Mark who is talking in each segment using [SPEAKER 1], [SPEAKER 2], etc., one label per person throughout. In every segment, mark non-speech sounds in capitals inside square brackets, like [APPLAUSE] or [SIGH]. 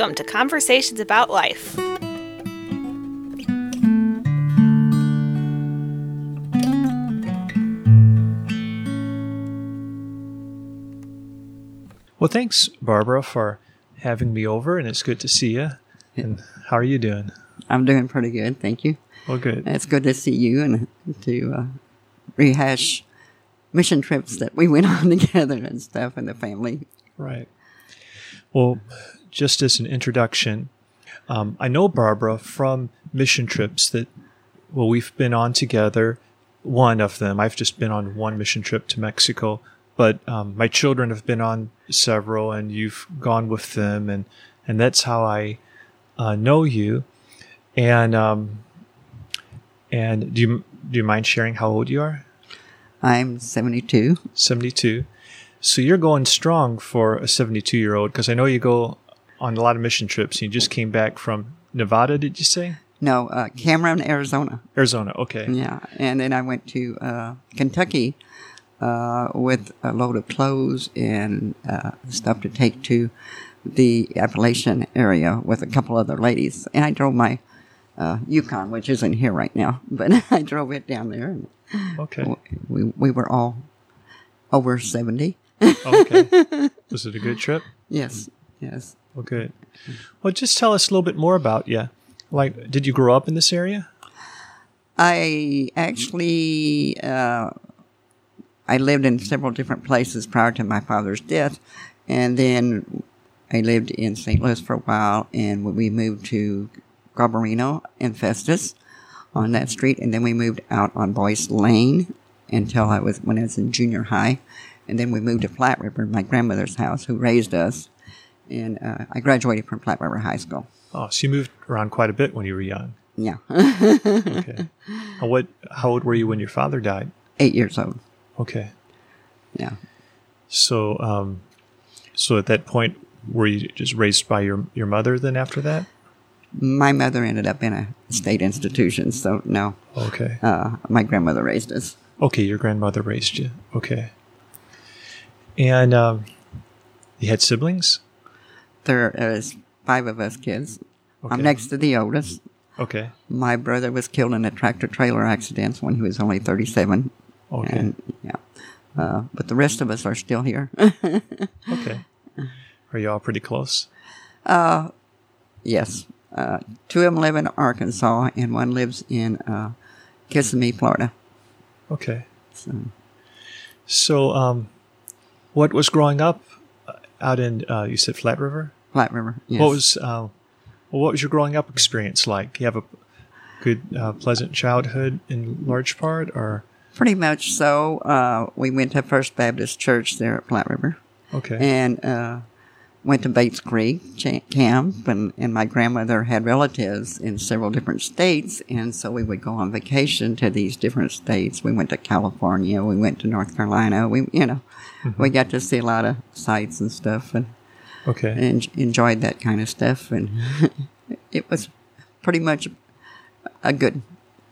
[SPEAKER 1] Welcome to Conversations About Life.
[SPEAKER 2] Well, thanks, Barbara, for having me over, and it's good to see you. And how are you doing?
[SPEAKER 3] I'm doing pretty good, thank you.
[SPEAKER 2] Well, good.
[SPEAKER 3] It's good to see you and to uh, rehash mission trips that we went [LAUGHS] on together and stuff, and the family.
[SPEAKER 2] Right. Well, just as an introduction, um, I know Barbara from mission trips that, well, we've been on together. One of them, I've just been on one mission trip to Mexico, but um, my children have been on several, and you've gone with them, and and that's how I uh, know you. And um, and do you do you mind sharing how old you are?
[SPEAKER 3] I'm 72.
[SPEAKER 2] 72. So you're going strong for a 72 year old because I know you go on a lot of mission trips. You just came back from Nevada, did you say?
[SPEAKER 3] No, uh, Cameron, Arizona.
[SPEAKER 2] Arizona, okay.
[SPEAKER 3] Yeah, and then I went to uh, Kentucky uh, with a load of clothes and uh, stuff to take to the Appalachian area with a couple other ladies. And I drove my uh, Yukon, which isn't here right now, [LAUGHS] but I drove it down there. And
[SPEAKER 2] Okay.
[SPEAKER 3] we we were all over seventy.
[SPEAKER 2] okay. [LAUGHS] Was it a good trip?
[SPEAKER 3] Yes, yes.
[SPEAKER 2] Well, good. Well, just tell us a little bit more about you. Like, did you grow up in this area?
[SPEAKER 3] I actually uh, I lived in several different places prior to my father's death, and then I lived in St. Louis for a while, and we moved to Garbarino and Festus on that street, and then we moved out on Boyce Lane until I was when I was in junior high, and then we moved to Flat River, my grandmother's house, who raised us, and uh, I graduated from Flat River High School.
[SPEAKER 2] Oh, so you moved around quite a bit when you were young.
[SPEAKER 3] Yeah, [LAUGHS]
[SPEAKER 2] Okay. And what? How old were you when your father died?
[SPEAKER 3] eight years old.
[SPEAKER 2] Okay.
[SPEAKER 3] Yeah.
[SPEAKER 2] So, um, so at that point, were you just raised by your your mother? Then after that?
[SPEAKER 3] My mother ended up in a state institution, so no,
[SPEAKER 2] Okay.
[SPEAKER 3] uh, my grandmother raised us.
[SPEAKER 2] Okay, your grandmother raised you. Okay. And um, you had siblings?
[SPEAKER 3] There is five of us kids.
[SPEAKER 2] Okay.
[SPEAKER 3] I'm next to the oldest.
[SPEAKER 2] Okay.
[SPEAKER 3] My brother was killed in a tractor trailer accident when he was only 37.
[SPEAKER 2] Okay.
[SPEAKER 3] And yeah, uh, but the rest of us are still here. [LAUGHS]
[SPEAKER 2] Okay. Are you all pretty close?
[SPEAKER 3] Uh, yes, uh, two of them live in Arkansas, and one lives in uh, Kissimmee, Florida.
[SPEAKER 2] Okay.
[SPEAKER 3] So
[SPEAKER 2] So, um, what was growing up uh, out in, uh, you said Flat River?
[SPEAKER 3] Flat River. Yes.
[SPEAKER 2] What was, uh, well, what was your growing up experience like? You have a good, uh, pleasant childhood in large part, or?
[SPEAKER 3] Pretty much so. Uh, we went to First Baptist Church there at Flat River.
[SPEAKER 2] Okay.
[SPEAKER 3] and uh, went to Bates Creek camp, and, and my grandmother had relatives in several different states, and so we would go on vacation to these different states. We went to California, we went to North Carolina, we you know, we got to see a lot of sights and stuff, and,
[SPEAKER 2] okay.
[SPEAKER 3] and enjoyed that kind of stuff, and [LAUGHS] it was pretty much a good,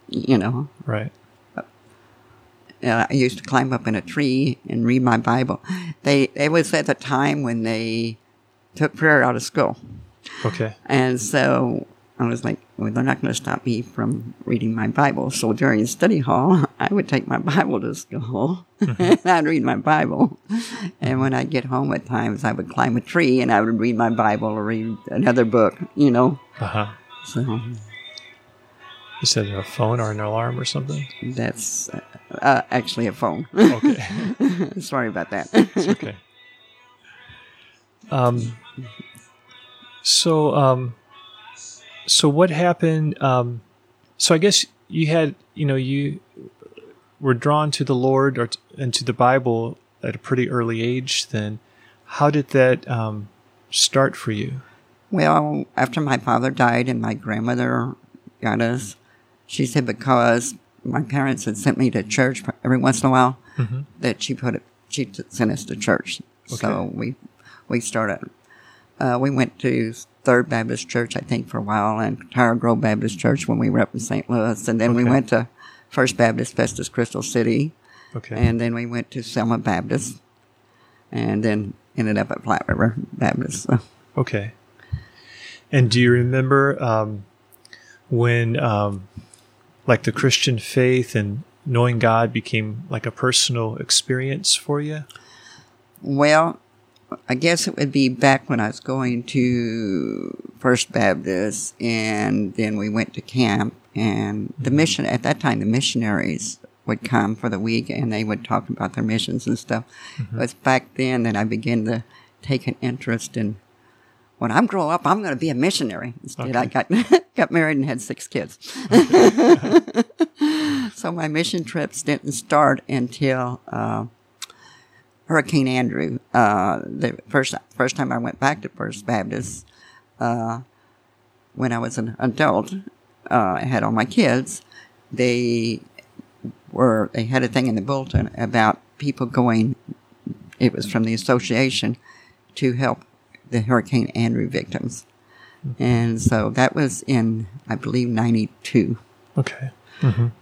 [SPEAKER 3] you know,
[SPEAKER 2] right.
[SPEAKER 3] uh, I used to climb up in a tree and read my Bible. They it was at the time when they took prayer out of school,
[SPEAKER 2] Okay.
[SPEAKER 3] and so I was like, well, they're not going to stop me from reading my Bible. So during study hall, [LAUGHS] I would take my Bible to school [LAUGHS] and I'd read my Bible. And when I'd get home at times, I would climb a tree and I would read my Bible or read another book, you know.
[SPEAKER 2] Uh huh.
[SPEAKER 3] So
[SPEAKER 2] Is that a phone or an alarm or something?
[SPEAKER 3] that's uh, uh, actually a phone.
[SPEAKER 2] Okay. [LAUGHS]
[SPEAKER 3] Sorry about that.
[SPEAKER 2] It's okay. Um, so, um, so what happened? Um, so I guess you had, you know, you were drawn to the Lord or t- and to the Bible at a pretty early age. Then, how did that um, start for you?
[SPEAKER 3] Well, after my father died and my grandmother got us, she said because my parents had sent me to church every once in a while, that she put it, she sent us to church. So we we started. Uh, we went to Third Baptist Church, I think, for a while, and Tower Grove Baptist Church when we were up in St. Louis, and then we went to First Baptist Festus Crystal City,
[SPEAKER 2] Okay.
[SPEAKER 3] and then we went to Selma Baptist, and then ended up at Flat River Baptist. So.
[SPEAKER 2] okay. And do you remember um, when, um, like, the Christian faith and knowing God became like a personal experience for you?
[SPEAKER 3] Well, I guess it would be back when I was going to First Baptist, and then we went to camp. And the mission at that time, the missionaries would come for the week, and they would talk about their missions and stuff. It was back then that I began to take an interest in. When I'm grow up, I'm going to be a missionary. Instead, I got [LAUGHS] got married and had six kids. [LAUGHS] so my mission trips didn't start until. Uh, Hurricane Andrew. Uh, the first first time I went back to First Baptist, uh, when I was an adult, uh, I had all my kids. They were they had a thing in the bulletin about people going. It was from the association to help the Hurricane Andrew victims, and so that was in I believe '92.
[SPEAKER 2] Okay.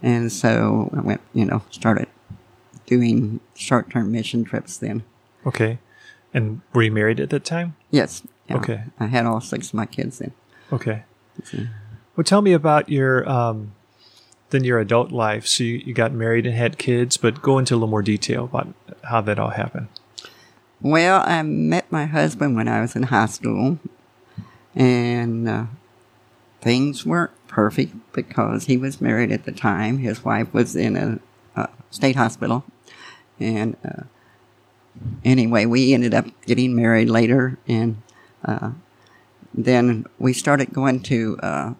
[SPEAKER 3] And so I went, you know, started doing short term mission trips then.
[SPEAKER 2] Okay. And were you married at that time?
[SPEAKER 3] Yes. yeah.
[SPEAKER 2] Okay.
[SPEAKER 3] I had all six of my kids then.
[SPEAKER 2] Okay. Well, tell me about your um, then your adult life. So you, you got married and had kids, but go into a little more detail about how that all happened.
[SPEAKER 3] Well, I met my husband when I was in high school, and uh, things weren't perfect because he was married at the time. His wife was in a, a state hospital, and uh, anyway, we ended up getting married later, and uh, then we started going to. Uh,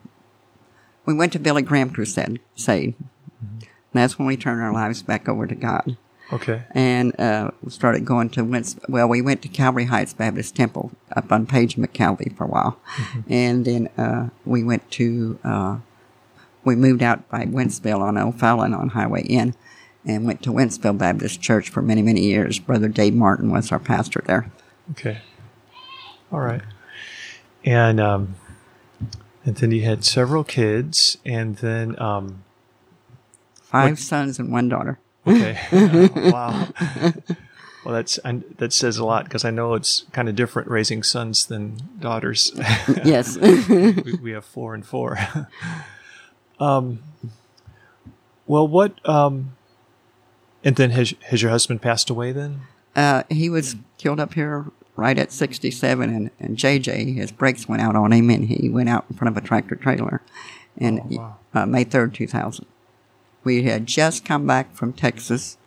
[SPEAKER 3] we went to Billy Graham Crusade. Crusade. That's when we turned our lives back over to God
[SPEAKER 2] Okay.
[SPEAKER 3] and uh, we started going to Wentz. Well, we went to Calvary Heights Baptist Temple up on Page McKelvey for a while, and then uh, we went to uh, we moved out by Wentzville on O'Fallon on Highway N, and went to Wentzville Baptist Church for many many years. Brother Dave Martin was our pastor there.
[SPEAKER 2] Okay. All right. And um, and then you had several kids, and then um,
[SPEAKER 3] Five sons and one daughter.
[SPEAKER 2] okay. [LAUGHS] [LAUGHS] wow. Well, that's and that says a lot because I know it's kind of different raising sons than daughters. [LAUGHS]
[SPEAKER 3] yes.
[SPEAKER 2] we, we have four and four. um, well, what? Um, and then has has your husband passed away? Then
[SPEAKER 3] Uh, he was killed up here right at 67, and, and JJ, his brakes went out on him, and he went out in front of a tractor trailer. And
[SPEAKER 2] Oh, wow.
[SPEAKER 3] uh, May 3rd, 2000. We had just come back from Texas.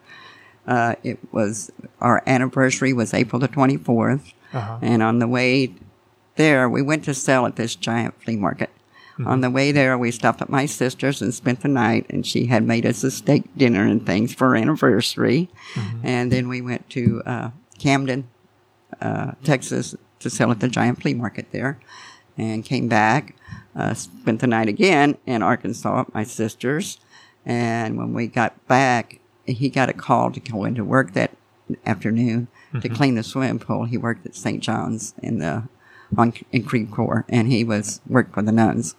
[SPEAKER 3] Uh, it was our anniversary was April the 24th,
[SPEAKER 2] Uh-huh.
[SPEAKER 3] and on the way there, we went to sell at this giant flea market. On the way there, we stopped at my sister's and spent the night, and she had made us a steak dinner and things for our anniversary. And then we went to uh, Canton, uh, Texas, to sell at the giant flea market there, and came back, uh, spent the night again in Arkansas at my sister's. And when we got back, he got a call to go into work that afternoon to clean the swimming pool. He worked at St. John's in the on in Creve Coeur, and he was worked for the nuns,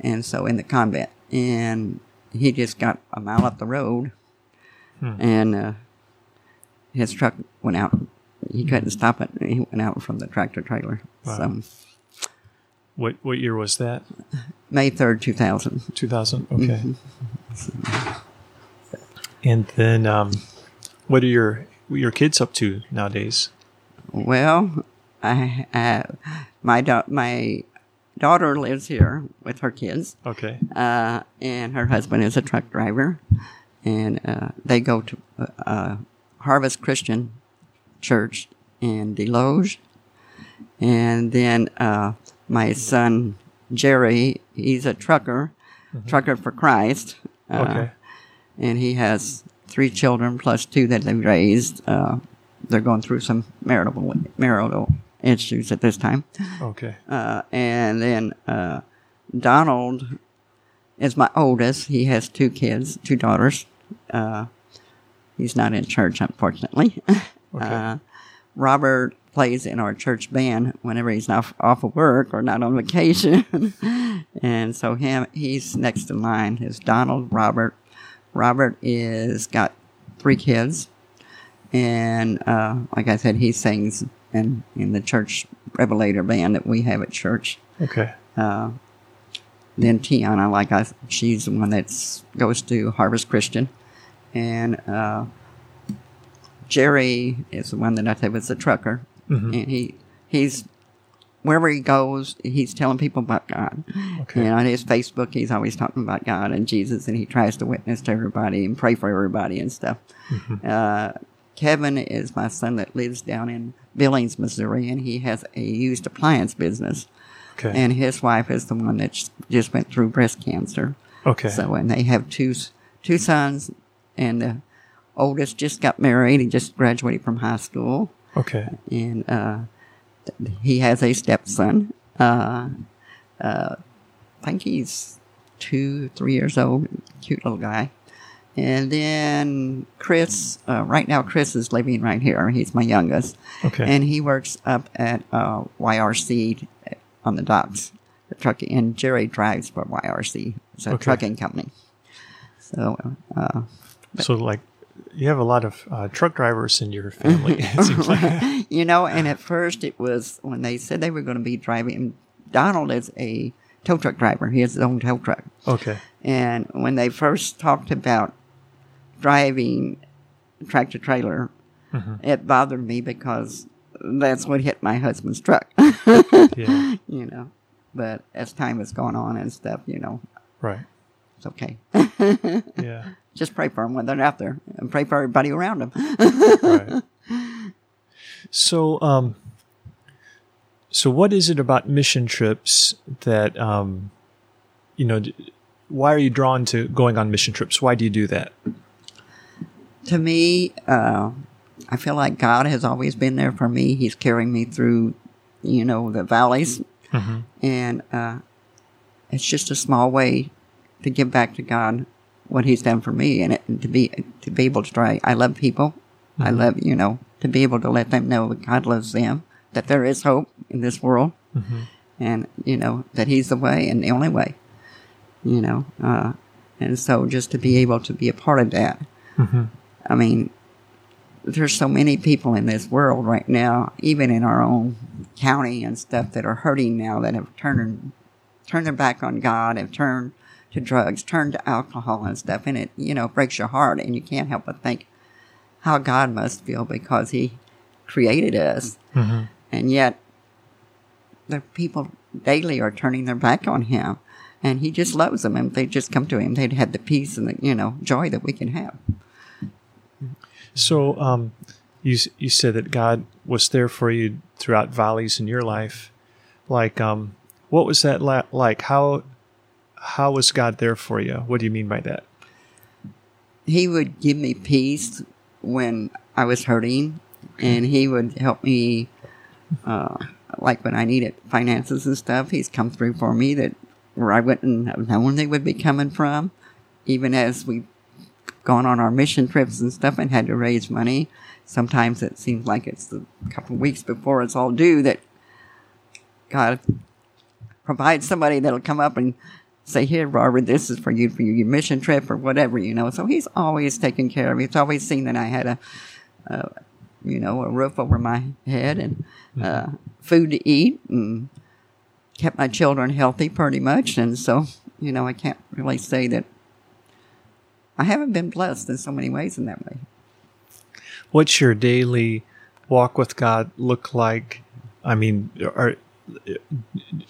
[SPEAKER 3] and so in the combat. And he just got a mile up the road, and uh, his truck went out. He couldn't stop it. He went out from the tractor trailer. So
[SPEAKER 2] what what year was that?
[SPEAKER 3] May third, two thousand.
[SPEAKER 2] Two thousand. Okay. And then, um, what are your what are your kids up to nowadays?
[SPEAKER 3] Well, I, I my da- my daughter lives here with her kids,
[SPEAKER 2] Okay.
[SPEAKER 3] uh, and her husband is a truck driver, and uh, they go to uh, uh, Harvest Christian Church in Desloge, and then uh, my son Jerry, he's a trucker, trucker for Christ. Uh,
[SPEAKER 2] Okay.
[SPEAKER 3] and he has three children plus two that they've raised. Uh, they're going through some marital marital issues at this time. [LAUGHS]
[SPEAKER 2] Okay.
[SPEAKER 3] Uh, and then uh, Donald is my oldest. He has two kids, two daughters. Uh, he's not in church, unfortunately. [LAUGHS] Uh, Robert plays in our church band whenever he's not off of work or not on vacation. [LAUGHS] and so him, he's next in line. Is Donald Robert. Robert is got three kids, and uh, like I said, he sings in in the church Revelator band that we have at church.
[SPEAKER 2] Okay.
[SPEAKER 3] Uh, then Tiana, like I, she's the one that goes to Harvest Christian, and uh, Jerry is the one that I said was a trucker,
[SPEAKER 2] Mhm.
[SPEAKER 3] and he he's wherever he goes, he's telling people about God.
[SPEAKER 2] Okay.
[SPEAKER 3] And on his Facebook, he's always talking about God and Jesus, and he tries to witness to everybody and pray for everybody and stuff. Uh, Kevin is my son that lives down in Billings, Missouri, and he has a used appliance business.
[SPEAKER 2] Okay.
[SPEAKER 3] And his wife is the one that just- went through breast cancer.
[SPEAKER 2] okay.
[SPEAKER 3] So, and they have two two sons, and the oldest just got married. He just graduated from high school,
[SPEAKER 2] okay.
[SPEAKER 3] and uh, he has a stepson. Uh, uh, I think he's two, three years old. Cute little guy. And then Chris, uh, right now Chris is living right here. He's my youngest.
[SPEAKER 2] Okay.
[SPEAKER 3] And he works up at uh, YRC on the docks, the trucking. And Jerry drives for YRC. It's a
[SPEAKER 2] Okay.
[SPEAKER 3] trucking company. So, uh,
[SPEAKER 2] So, like, you have a lot of uh, truck drivers in your family. [LAUGHS] it seems like. [LAUGHS]
[SPEAKER 3] you know, and at first it was when they said they were going to be driving. Donald is a tow truck driver. He has his own tow truck.
[SPEAKER 2] Okay.
[SPEAKER 3] And when they first talked about driving tractor trailer, it bothered me because that's what hit my husband's truck. [LAUGHS]
[SPEAKER 2] Yeah.
[SPEAKER 3] you know, but as time has gone on and stuff, you know,
[SPEAKER 2] Right.
[SPEAKER 3] it's okay. [LAUGHS]
[SPEAKER 2] Yeah.
[SPEAKER 3] Just pray for them when they're out there, and pray for everybody around them.
[SPEAKER 2] right. [LAUGHS] So, um, so what is it about mission trips that, um, you know, why are you drawn to going on mission trips? Why do you do that?
[SPEAKER 3] To me, uh, I feel like God has always been there for me. He's carrying me through, you know, the valleys, and uh, it's just a small way to give back to God what He's done for me, and, it, and to be to be able to try. I love people. I love you know to be able to let them know that God loves them, that there is hope in this world, and you know that He's the way and the only way. You know, uh, and so just to be able to be a part of that. I mean, there's so many people in this world right now, even in our own county and stuff, that are hurting now that have turned turned their back on God, have turned to drugs, turned to alcohol and stuff, and it you know breaks your heart, and you can't help but think how God must feel because He created us, mm-hmm. and yet the people daily are turning their back on Him. And he just loves them, and if they just come to him, they'd have the peace and the you know joy that we can have.
[SPEAKER 2] So, um, you you said that God was there for you throughout valleys in your life. Like, um, what was that la- like? How how was God there for you? What do you mean by that?
[SPEAKER 3] he would give me peace when I was hurting, and he would help me, uh, like when I needed finances and stuff. He's come through for me that where I wouldn't have known they would be coming from, even as we gone on our mission trips and stuff and had to raise money. Sometimes it seems like it's a couple of weeks before it's all due that God provides somebody that'll come up and say, "Here, Robert, this is for you for your mission trip or whatever," you know. So he's always taken care of me. He's always seen that I had a, uh, you know, a roof over my head and uh, food to eat, and kept my children healthy pretty much. And so, you know, I can't really say that I haven't been blessed in so many ways in that way.
[SPEAKER 2] What's your daily walk with God look like? I mean, are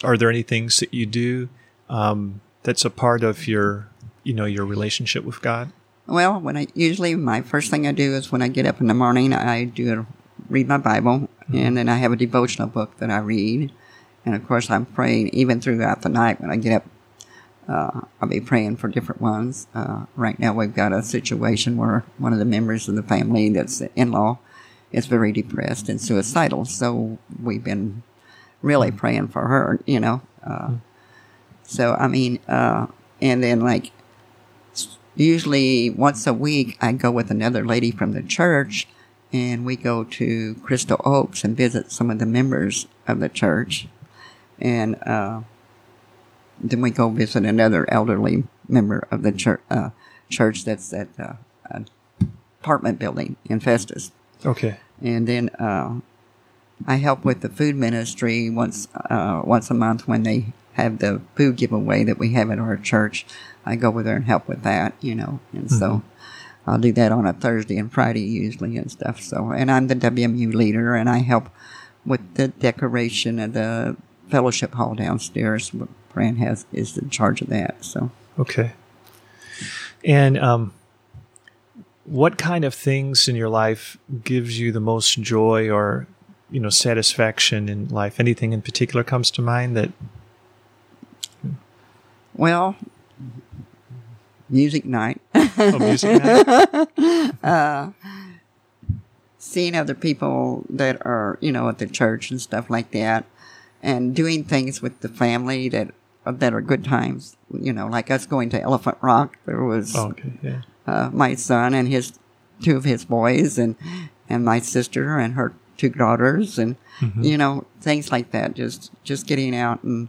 [SPEAKER 2] are there any things that you do um, that's a part of your, you know, your relationship with God?
[SPEAKER 3] Well, when I usually my first thing I do is when I get up in the morning, I do read my Bible, and then I have a devotional book that I read, and of course I'm praying even throughout the night when I get up. Uh, I'll be praying for different ones. Uh, right now, we've got a situation where one of the members of the family, that's the in-law, is very depressed and suicidal. So we've been really praying for her. You know, uh, so I mean, uh, and then like usually once a week I go with another lady from the church and we go to Crystal Oaks and visit some of the members of the church. And uh, then we go visit another elderly member of the church, uh, church that's at uh, an apartment building in Festus.
[SPEAKER 2] Okay.
[SPEAKER 3] And then uh, I help with the food ministry once uh, once a month when they have the food giveaway that we have at our church. I go over there and help with that, you know, and so I'll do that on a Thursday and Friday usually and stuff. So, and I'm the WMU leader, and I help with the decoration of the fellowship hall downstairs. Fran has is in charge of that. So,
[SPEAKER 2] Okay. And um, what kind of things in your life gives you the most joy or you know satisfaction in life? Anything in particular comes to mind that?
[SPEAKER 3] well, music night.
[SPEAKER 2] Oh, music night? [LAUGHS]
[SPEAKER 3] seeing other people that are, you know, at the church and stuff like that, and doing things with the family that that are good times. You know, like us going to Elephant Rock. There was
[SPEAKER 2] Oh, okay. Yeah.
[SPEAKER 3] uh, my son and his two of his boys, and and my sister and her two daughters, and you know things like that. Just just getting out, and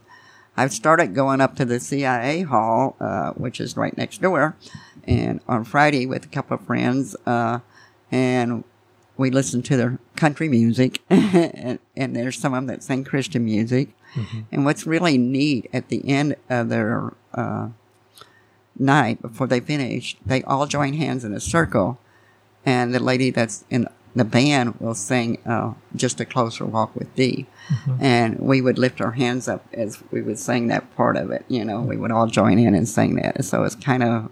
[SPEAKER 3] I've started going up to the CIA hall, uh, which is right next door, and on Friday with a couple of friends, uh, and we listen to their country music, [LAUGHS] and, and there's some of them that sing Christian music. And what's really neat at the end of their uh, night before they finish, they all join hands in a circle, and the lady that's in the band will sing uh, "Just a Closer Walk with Thee," and we would lift our hands up as we would sing that part of it. You know, we would all join in and sing that. So it's kind of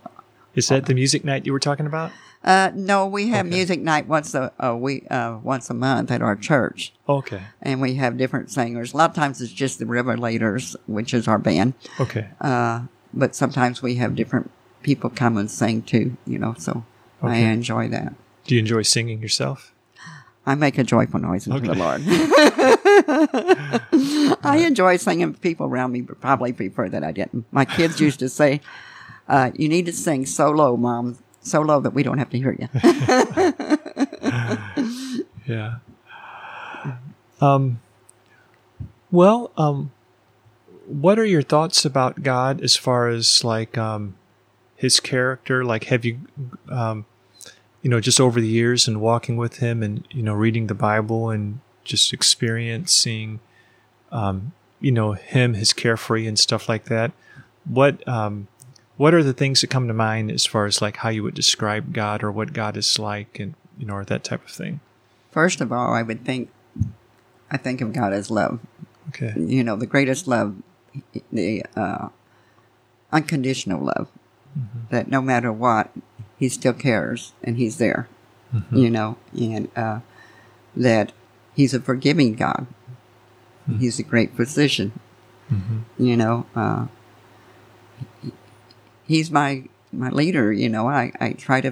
[SPEAKER 2] Is that the music night you were talking about?
[SPEAKER 3] Uh, no, we have
[SPEAKER 2] Okay.
[SPEAKER 3] music night once a, a week, uh, once a month at our church,
[SPEAKER 2] Okay.
[SPEAKER 3] and we have different singers. A lot of times it's just the Revelators, which is our band.
[SPEAKER 2] Okay.
[SPEAKER 3] Uh, but sometimes we have different people come and sing too, you know, so I enjoy that.
[SPEAKER 2] Do you enjoy singing yourself?
[SPEAKER 3] I make a joyful noise unto the Lord. [LAUGHS] I enjoy singing. People around me would probably prefer that I didn't. My kids used to say, uh, you need to sing so low, Mom, so low that we don't have to hear you. [LAUGHS]
[SPEAKER 2] Yeah. Um, well, um, what are your thoughts about God as far as like um, His character? Like, have you, um, you know, just over the years and walking with Him and you know reading the Bible and just experiencing, um, you know, Him, His carefree and stuff like that? What um, what are the things that come to mind as far as like how you would describe God or what God is like and you know or that type of thing?
[SPEAKER 3] First of all, I would think, I think of God as love.
[SPEAKER 2] Okay.
[SPEAKER 3] You know, the greatest love, the uh, unconditional love, that no matter what, He still cares and He's there. You know, and uh, that He's a forgiving God. He's a great physician. You know, uh, He's my my leader. You know, I I try to.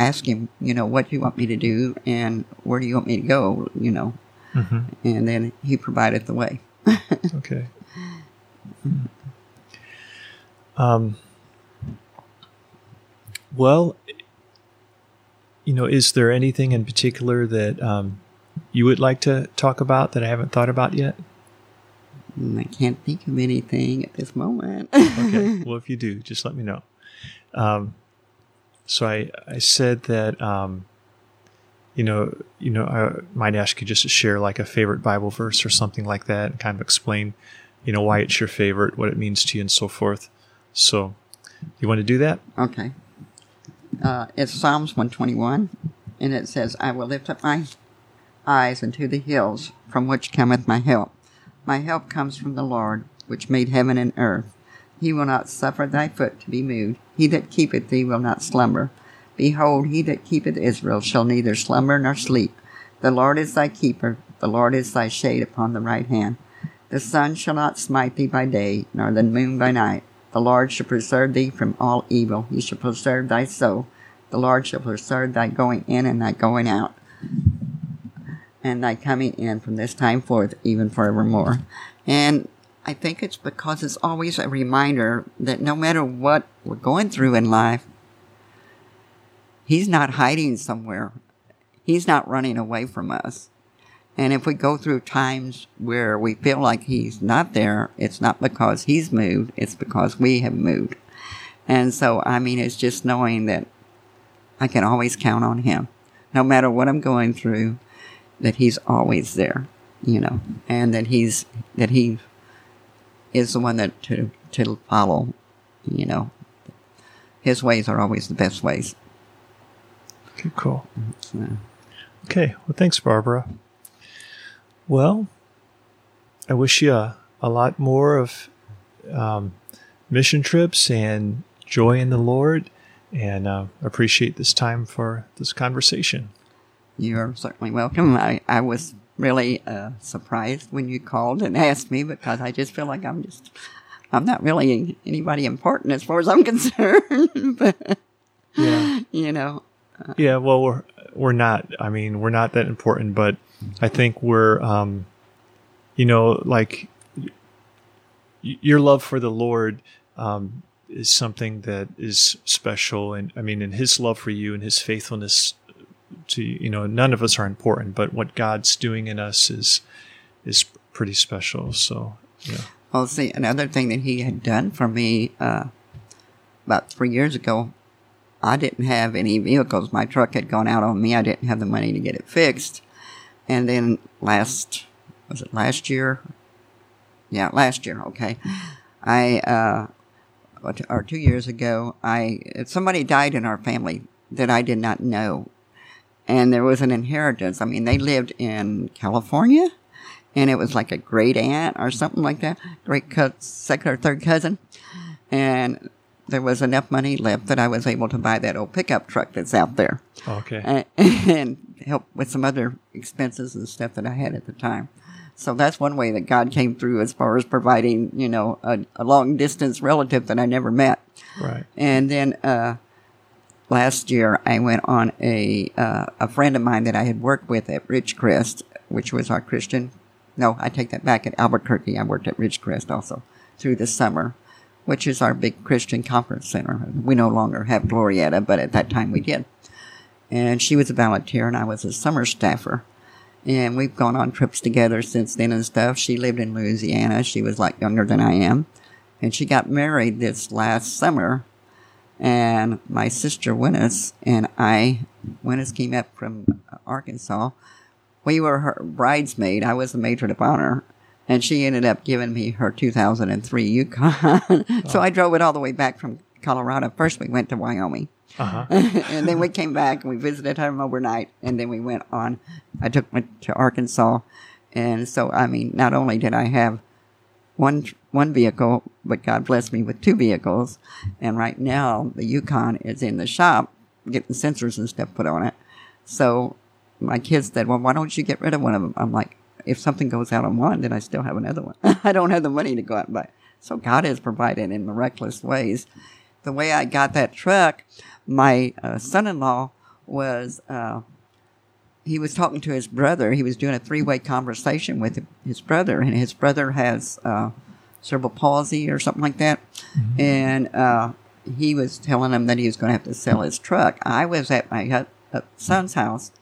[SPEAKER 3] Ask him, you know, what do you want me to do and where do you want me to go, you know,
[SPEAKER 2] hmm
[SPEAKER 3] and then he provided the way. [LAUGHS]
[SPEAKER 2] Okay. Um, well, you know, is there anything in particular that um, you would like to talk about that I haven't thought about yet?
[SPEAKER 3] I can't think of anything at this moment. [LAUGHS]
[SPEAKER 2] Okay. well, if you do, just let me know. Um, so I, I said that, um, you know, you know, I might ask you just to share like a favorite Bible verse or something like that, and kind of explain, you know, why it's your favorite, what it means to you, and so forth. So, you want to do that?
[SPEAKER 3] okay. Uh, it's Psalms 121, and it says, I will lift up my eyes unto the hills, from which cometh my help. My help comes from the Lord, which made heaven and earth. He will not suffer thy foot to be moved. He that keepeth thee will not slumber. Behold, he that keepeth Israel shall neither slumber nor sleep. The Lord is thy keeper. The Lord is thy shade upon the right hand. The sun shall not smite thee by day, nor the moon by night. The Lord shall preserve thee from all evil. He shall preserve thy soul. The Lord shall preserve thy going in and thy going out, and thy coming in from this time forth, even forevermore. And I think it's because it's always a reminder that no matter what we're going through in life, He's not hiding somewhere. He's not running away from us. And if we go through times where we feel like he's not there, it's not because he's moved, it's because we have moved. And so, I mean, it's just knowing that I can always count on him. No matter what I'm going through, that He's always there, you know, and that He's that He is the one that to to follow, you know. His ways are always the best ways.
[SPEAKER 2] Okay, cool.
[SPEAKER 3] So,
[SPEAKER 2] Okay, well, thanks, Barbara. Well, I wish you a, a lot more of um, mission trips and joy in the Lord, and uh, appreciate this time for this conversation.
[SPEAKER 3] You're certainly welcome. I, I was really uh, surprised when you called and asked me because I just feel like I'm just, I'm not really anybody important as far as I'm [LAUGHS] concerned. but,
[SPEAKER 2] Yeah.
[SPEAKER 3] you know,
[SPEAKER 2] Yeah, well, we're we're not. I mean, we're not that important, but I think we're, um, you know, like y- your love for the Lord um, is something that is special, and I mean, and His love for you and His faithfulness to you know, none of us are important, but what God's doing in us is is pretty special. So, yeah,
[SPEAKER 3] Well, see, another thing that he had done for me uh, about three years ago, I didn't have any vehicles. My truck had gone out on me. I didn't have the money to get it fixed. And then last, was it last year? Yeah, last year. Okay. I, uh, or two years ago, I, somebody died in our family that I did not know. And there was an inheritance. I mean, they lived in California and it was like a great aunt or something like that, great co- second or third cousin. And there was enough money left that I was able to buy that old pickup truck that's out there
[SPEAKER 2] okay,
[SPEAKER 3] and, [LAUGHS] and help with some other expenses and stuff that I had at the time. So that's one way that God came through as far as providing, you know, a, a long distance relative that I never met.
[SPEAKER 2] right,
[SPEAKER 3] And then uh, last year, I went on a uh, a friend of mine that I had worked with at Ridgecrest, which was our Christian. No, I take that back. At Albuquerque, I worked at Ridgecrest also through the summer, which is our big Christian conference center. We no longer have Glorieta, but at that time we did. And she was a volunteer, and I was a summer staffer. And we've gone on trips together since then and stuff. She lived in Louisiana. She was like younger than I am. And she got married this last summer and my sister Winnis and I, Winnis came up from Arkansas. We were her bridesmaid. I was the matron of honor, and she ended up giving me her 2003 Yukon. [LAUGHS] so I drove it all the way back from Colorado. First, we went to Wyoming.
[SPEAKER 2] uh huh, [LAUGHS]
[SPEAKER 3] and then we came back and we visited home overnight, and then we went on. I took me to Arkansas, and so I mean, not only did I have one one vehicle, but God blessed me with two vehicles, and right now the Yukon is in the shop getting sensors and stuff put on it. So my kids said, "Well, why don't you get rid of one of them?" I'm like, "If something goes out on one, then I still have another one. [LAUGHS] I don't have the money to go out and buy." So God has provided in miraculous ways. The way I got that truck, my uh, son-in-law was. Uh, he was talking to his brother. He was doing a three-way conversation with his brother, and his brother has uh, cerebral palsy or something like that. And uh, he was telling him that he was going to have to sell his truck. I was at my uh, son's house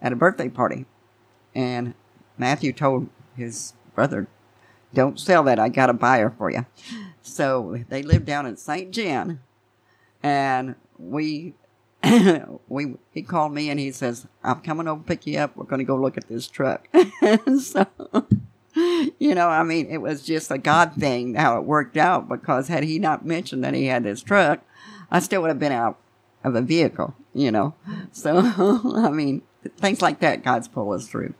[SPEAKER 3] at a birthday party, and Matthew told his brother, "Don't sell that. I got a buyer for you." So they lived down in St. John, and we [COUGHS] we he called me and he says, "I'm coming over to pick you up. We're going to go look at this truck." [LAUGHS] so, you know, I mean, it was just a God thing how it worked out because had he not mentioned that he had this truck, I still would have been out of a vehicle. You know, so [LAUGHS] I mean, things like that, God's pull us through.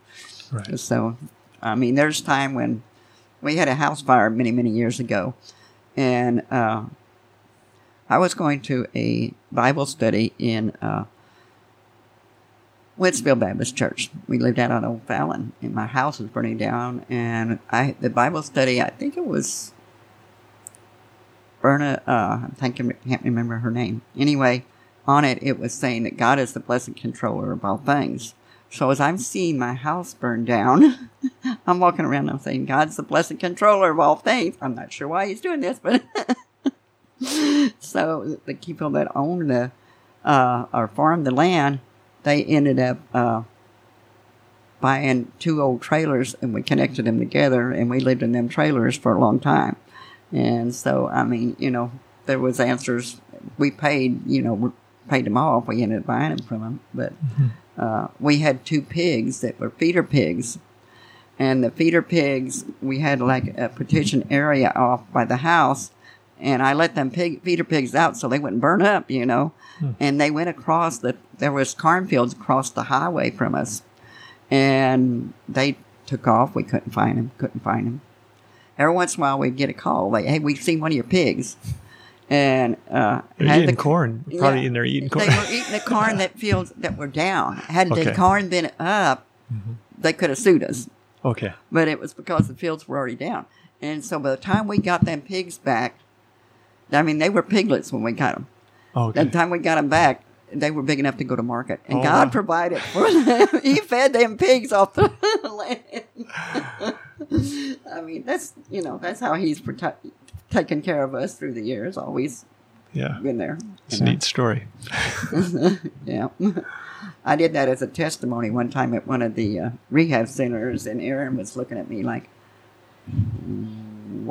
[SPEAKER 2] right,
[SPEAKER 3] So, I mean, there's time when we had a house fire many, many years ago, and uh, I was going to a Bible study in uh, Baptist Church. We lived out on Old Fallon, and my house was burning down. And I the Bible study, I think it was Berna. Uh, I think I can't remember her name. Anyway, on it it was saying that God is the blessed controller of all things. So as I'm seeing my house burn down, [LAUGHS] I'm walking around and I'm saying, God's the blessed controller of all things. I'm not sure why he's doing this, but [LAUGHS] [LAUGHS] so the people that own the uh, or farmed the land, they ended up uh, buying two old trailers and we connected them together and we lived in them trailers for a long time. And so, I mean, you know, there was answers. We paid, you know, we paid them off. We ended up buying them from them, but uh, we had two pigs that were feeder pigs. And the feeder pigs, we had like a partition area off by the house. And I let them pig, feeder pigs out so they wouldn't burn up, you know. And they went across the, there was cornfields across the highway from us. And they took off. We couldn't find them, couldn't find them. Every once in a while we'd get a call like, hey, we've seen one of your pigs. And, uh,
[SPEAKER 2] They're
[SPEAKER 3] had
[SPEAKER 2] eating
[SPEAKER 3] the-
[SPEAKER 2] corn. Probably
[SPEAKER 3] yeah.
[SPEAKER 2] in there eating corn.
[SPEAKER 3] They were eating the corn that fields that were down. Had the
[SPEAKER 2] Okay. Mm-hmm.
[SPEAKER 3] corn been up, they could have sued us.
[SPEAKER 2] okay.
[SPEAKER 3] But it was because the fields were already down. And so by the time we got them pigs back, I mean, they were piglets when we got them. By
[SPEAKER 2] Okay.
[SPEAKER 3] the time we got them back, they were big enough to go to market. And
[SPEAKER 2] Oh,
[SPEAKER 3] God
[SPEAKER 2] wow.
[SPEAKER 3] provided for them. [LAUGHS] he fed them pigs off the [LAUGHS] land. [LAUGHS] I mean, that's, you know, that's how he's protect, taken care of us through the years. Always
[SPEAKER 2] Yeah.
[SPEAKER 3] been there.
[SPEAKER 2] It's a
[SPEAKER 3] know.
[SPEAKER 2] neat story.
[SPEAKER 3] Yeah. I did that as a testimony one time at one of the uh, rehab centers, and Aaron was looking at me like, "Mm,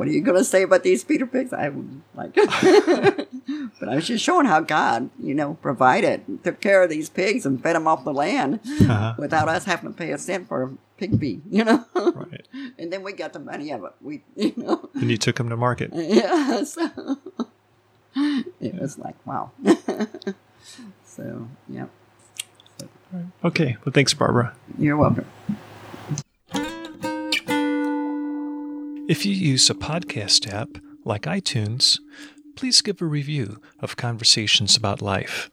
[SPEAKER 3] What are you going to say about these feeder pigs? I was like, [LAUGHS] but I was just showing how God, you know, provided, took care of these pigs and fed them off the land
[SPEAKER 2] Uh-huh.
[SPEAKER 3] without us having to pay a cent for a pig feed, you know?
[SPEAKER 2] Right.
[SPEAKER 3] and then we got the money out of it. We, [LAUGHS] you know,
[SPEAKER 2] And you took them to market. [LAUGHS]
[SPEAKER 3] yeah. So it was like, wow. so, yeah.
[SPEAKER 2] Okay. Well, thanks, Barbara.
[SPEAKER 3] You're welcome.
[SPEAKER 2] If you use a podcast app like iTunes, please give a review of Conversations About Life.